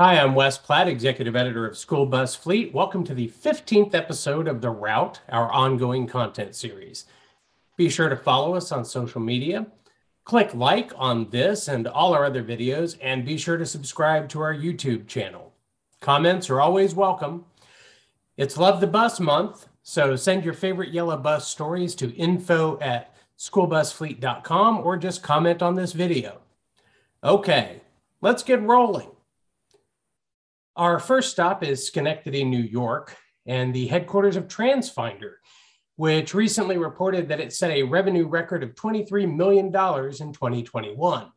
Hi, I'm Wes Platt, Executive Editor of School Bus Fleet. Welcome to the 15th episode of The Route, our ongoing content series. Be sure to follow us on social media, click like on this and all our other videos, and be sure to subscribe to our YouTube channel. Comments are always welcome. It's Love the Bus Month, so send your favorite yellow bus stories to info at schoolbusfleet.com or just comment on this video. Okay, let's get rolling. Our first stop is Schenectady, New York, and the headquarters of Transfinder, which recently reported that it set a revenue record of $23 million in 2021.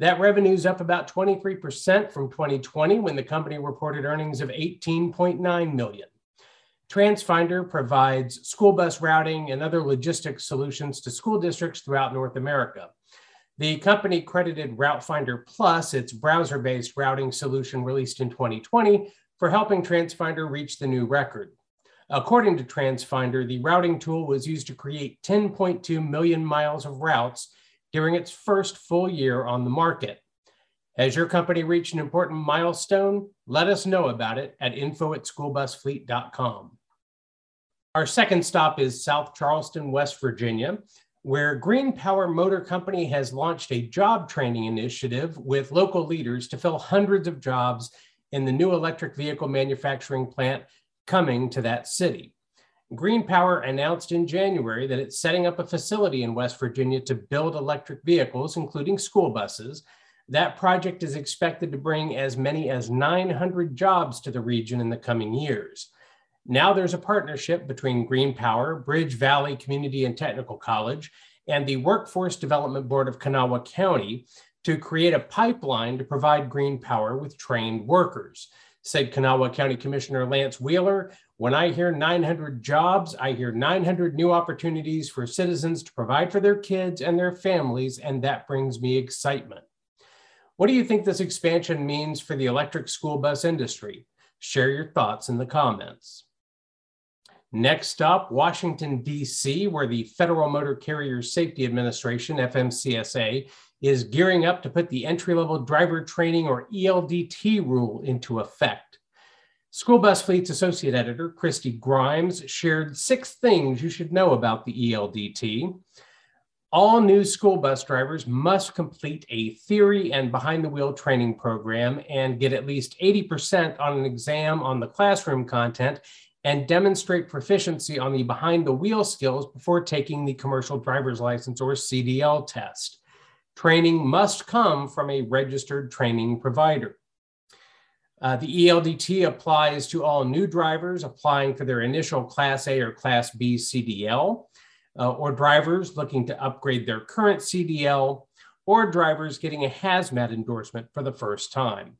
That revenue is up about 23% from 2020 when the company reported earnings of 18.9 million. Transfinder provides school bus routing and other logistics solutions to school districts throughout North America. The company credited RouteFinder Plus, its browser based routing solution released in 2020, for helping Transfinder reach the new record. According to Transfinder, the routing tool was used to create 10.2 million miles of routes during its first full year on the market. Has your company reached an important milestone? Let us know about it at info at schoolbusfleet.com. Our second stop is South Charleston, West Virginia, where GreenPower Motor Company has launched a job training initiative with local leaders to fill hundreds of jobs in the new electric vehicle manufacturing plant coming to that city. GreenPower announced in January that it's setting up a facility in West Virginia to build electric vehicles, including school buses. That project is expected to bring as many as 900 jobs to the region in the coming years. Now there's a partnership between GreenPower, Bridge Valley Community and Technical College, and the Workforce Development Board of Kanawha County to create a pipeline to provide GreenPower with trained workers. Said Kanawha County Commissioner Lance Wheeler, when I hear 900 jobs, I hear 900 new opportunities for citizens to provide for their kids and their families, and that brings me excitement. What do you think this expansion means for the electric school bus industry? Share your thoughts in the comments. Next up, Washington, D.C., where the Federal Motor Carrier Safety Administration, FMCSA, is gearing up to put the entry level driver training or ELDT rule into effect. School Bus Fleet's associate editor, Christy Grimes, shared six things you should know about the ELDT. All new school bus drivers must complete a theory and behind the wheel training program and get at least 80% on an exam on the classroom content and demonstrate proficiency on the behind the wheel skills before taking the commercial driver's license or CDL test. Training must come from a registered training provider. Uh, the ELDT applies to all new drivers applying for their initial Class A or Class B CDL, uh, or drivers looking to upgrade their current CDL, or drivers getting a hazmat endorsement for the first time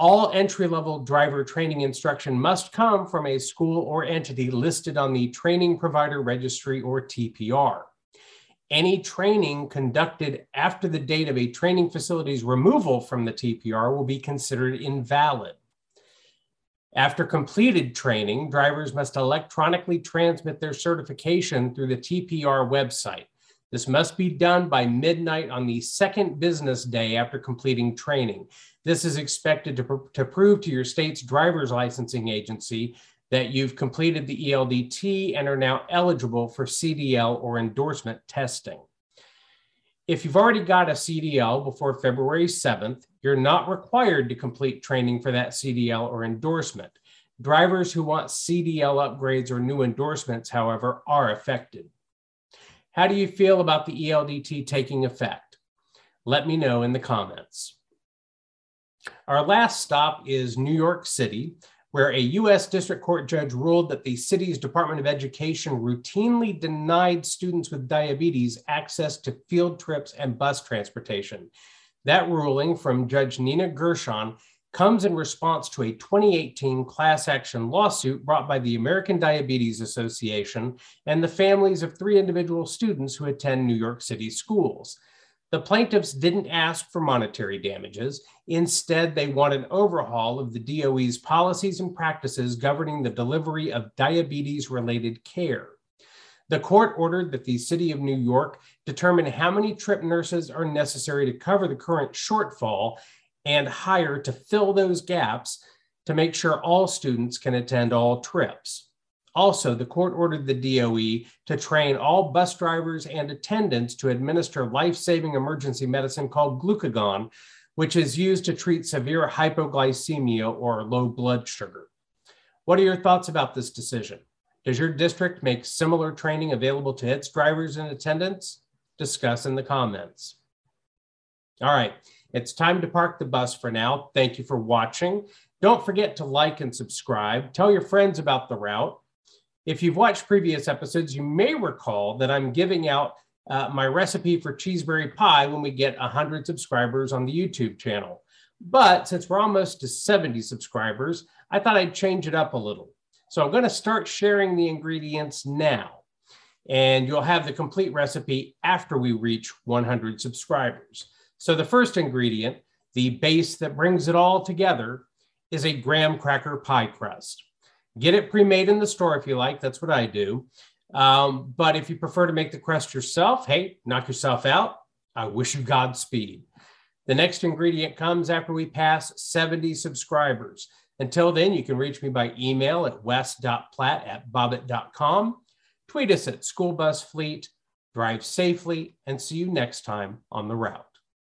all entry level driver training instruction must come from a school or entity listed on the Training Provider Registry or TPR. Any training conducted after the date of a training facility's removal from the TPR will be considered invalid. After completed training, drivers must electronically transmit their certification through the TPR website. This must be done by midnight on the second business day after completing training. This is expected to, pr- to prove to your state's driver's licensing agency that you've completed the ELDT and are now eligible for CDL or endorsement testing. If you've already got a CDL before February 7th, you're not required to complete training for that CDL or endorsement. Drivers who want CDL upgrades or new endorsements, however, are affected. How do you feel about the ELDT taking effect? Let me know in the comments. Our last stop is New York City, where a U.S. District Court judge ruled that the city's Department of Education routinely denied students with diabetes access to field trips and bus transportation. That ruling from Judge Nina Gershon comes in response to a 2018 class action lawsuit brought by the American Diabetes Association and the families of three individual students who attend New York City schools. The plaintiffs didn't ask for monetary damages. Instead, they want an overhaul of the DOE's policies and practices governing the delivery of diabetes related care. The court ordered that the city of New York determine how many trip nurses are necessary to cover the current shortfall and hire to fill those gaps to make sure all students can attend all trips. Also, the court ordered the DOE to train all bus drivers and attendants to administer life saving emergency medicine called glucagon, which is used to treat severe hypoglycemia or low blood sugar. What are your thoughts about this decision? Does your district make similar training available to its drivers and attendants? Discuss in the comments. All right, it's time to park the bus for now. Thank you for watching. Don't forget to like and subscribe. Tell your friends about the route. If you've watched previous episodes, you may recall that I'm giving out uh, my recipe for cheeseberry pie when we get 100 subscribers on the YouTube channel. But since we're almost to 70 subscribers, I thought I'd change it up a little. So I'm going to start sharing the ingredients now, and you'll have the complete recipe after we reach 100 subscribers. So the first ingredient, the base that brings it all together, is a graham cracker pie crust. Get it pre-made in the store if you like. That's what I do. Um, but if you prefer to make the crust yourself, hey, knock yourself out. I wish you Godspeed. The next ingredient comes after we pass 70 subscribers. Until then, you can reach me by email at wes.platt at bobit.com. Tweet us at School Bus Fleet. Drive safely and see you next time on the route.